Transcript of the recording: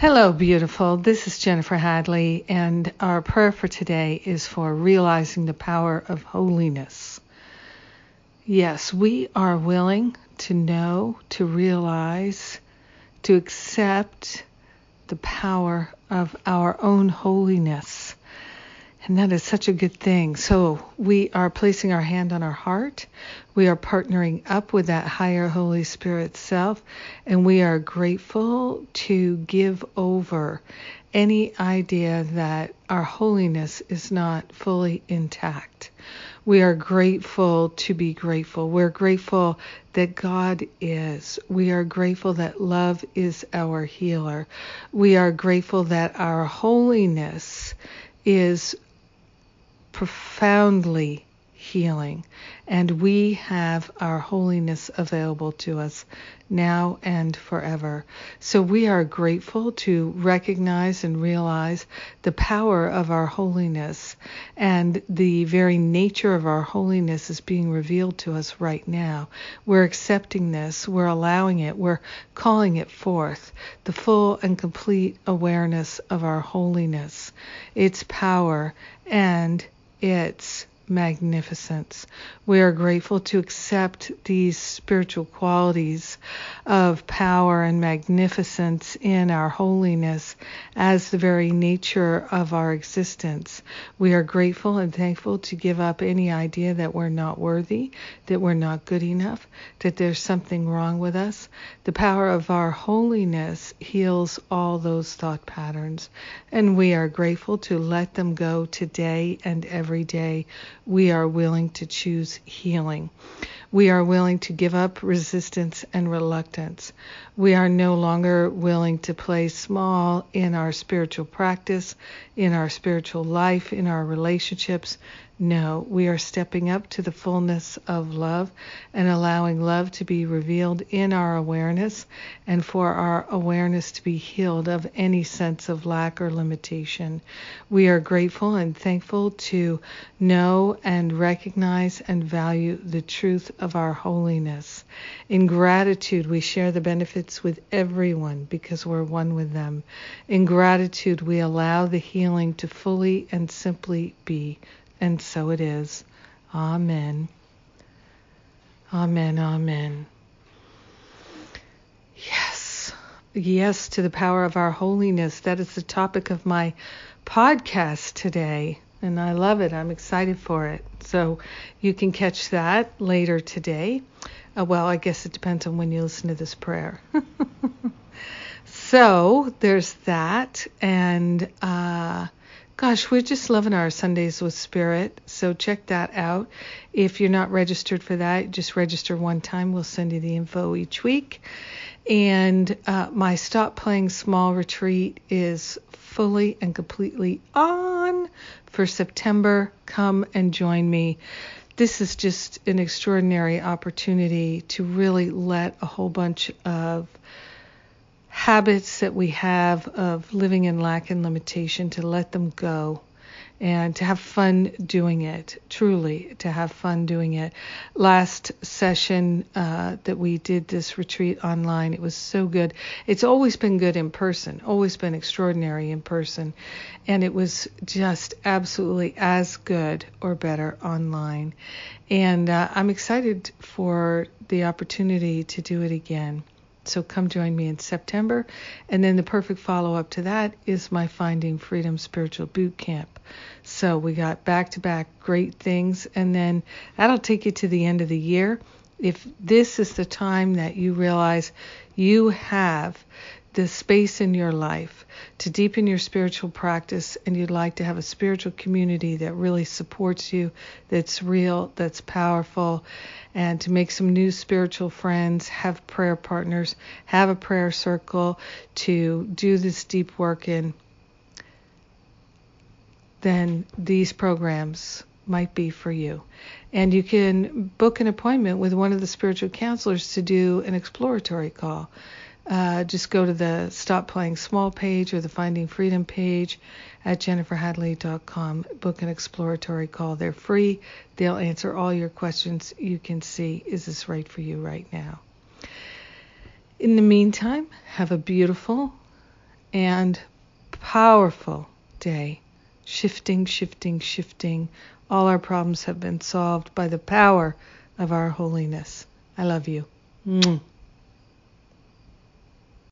Hello, beautiful. This is Jennifer Hadley, and our prayer for today is for realizing the power of holiness. Yes, we are willing to know, to realize, to accept the power of our own holiness. And that is such a good thing. So we are placing our hand on our heart. We are partnering up with that higher Holy Spirit self. And we are grateful to give over any idea that our holiness is not fully intact. We are grateful to be grateful. We're grateful that God is. We are grateful that love is our healer. We are grateful that our holiness is profoundly healing. And we have our holiness available to us now and forever. So we are grateful to recognize and realize the power of our holiness and the very nature of our holiness is being revealed to us right now. We're accepting this, we're allowing it, we're calling it forth, the full and complete awareness of our holiness, its power, and its magnificence. We are grateful to accept these spiritual qualities of power and magnificence in our holiness as the very nature of our existence. We are grateful and thankful to give up any idea that we're not worthy, that we're not good enough, that there's something wrong with us. The power of our holiness heals all those thought patterns, and we are grateful to let them go today and every day we are willing to choose healing. We are willing to give up resistance and reluctance. We are no longer willing to play small in our spiritual practice, in our spiritual life, in our relationships. No, we are stepping up to the fullness of love and allowing love to be revealed in our awareness and for our awareness to be healed of any sense of lack or limitation. We are grateful and thankful to know and recognize and value the truth of our holiness. In gratitude, we share the benefits with everyone because we're one with them. In gratitude, we allow the healing to fully and simply be and so it is. Amen. Amen. Amen. Yes. Yes to the power of our holiness. That is the topic of my podcast today. And I love it. I'm excited for it. So you can catch that later today. Uh, well, I guess it depends on when you listen to this prayer. so there's that. And, uh, Gosh, we're just loving our Sundays with Spirit, so check that out. If you're not registered for that, just register one time. We'll send you the info each week. And uh, my Stop Playing Small retreat is fully and completely on for September. Come and join me. This is just an extraordinary opportunity to really let a whole bunch of habits that we have of living in lack and limitation to let them go and to have fun doing it truly to have fun doing it. Last session uh, that we did this retreat online it was so good. It's always been good in person always been extraordinary in person and it was just absolutely as good or better online. And uh, i'm excited for the opportunity to do it again so come join me in September. And then the perfect follow up to that is my Finding Freedom Spiritual Boot Camp. So we got back to back great things. And then that'll take you to the end of the year. If this is the time that you realize you have the space in your life to deepen your spiritual practice and you'd like to have a spiritual community that really supports you, that's real, that's powerful, and to make some new spiritual friends, have prayer partners, have a prayer circle to do this deep work in, then these programs might be for you. And you can book an appointment with one of the spiritual counselors to do an exploratory call uh, just go to the Stop Playing Small page or the Finding Freedom page at jenniferhadley.com. Book an exploratory call. They're free. They'll answer all your questions. You can see is this right for you right now. In the meantime, have a beautiful and powerful day. Shifting, shifting, shifting. All our problems have been solved by the power of our holiness. I love you. Mwah.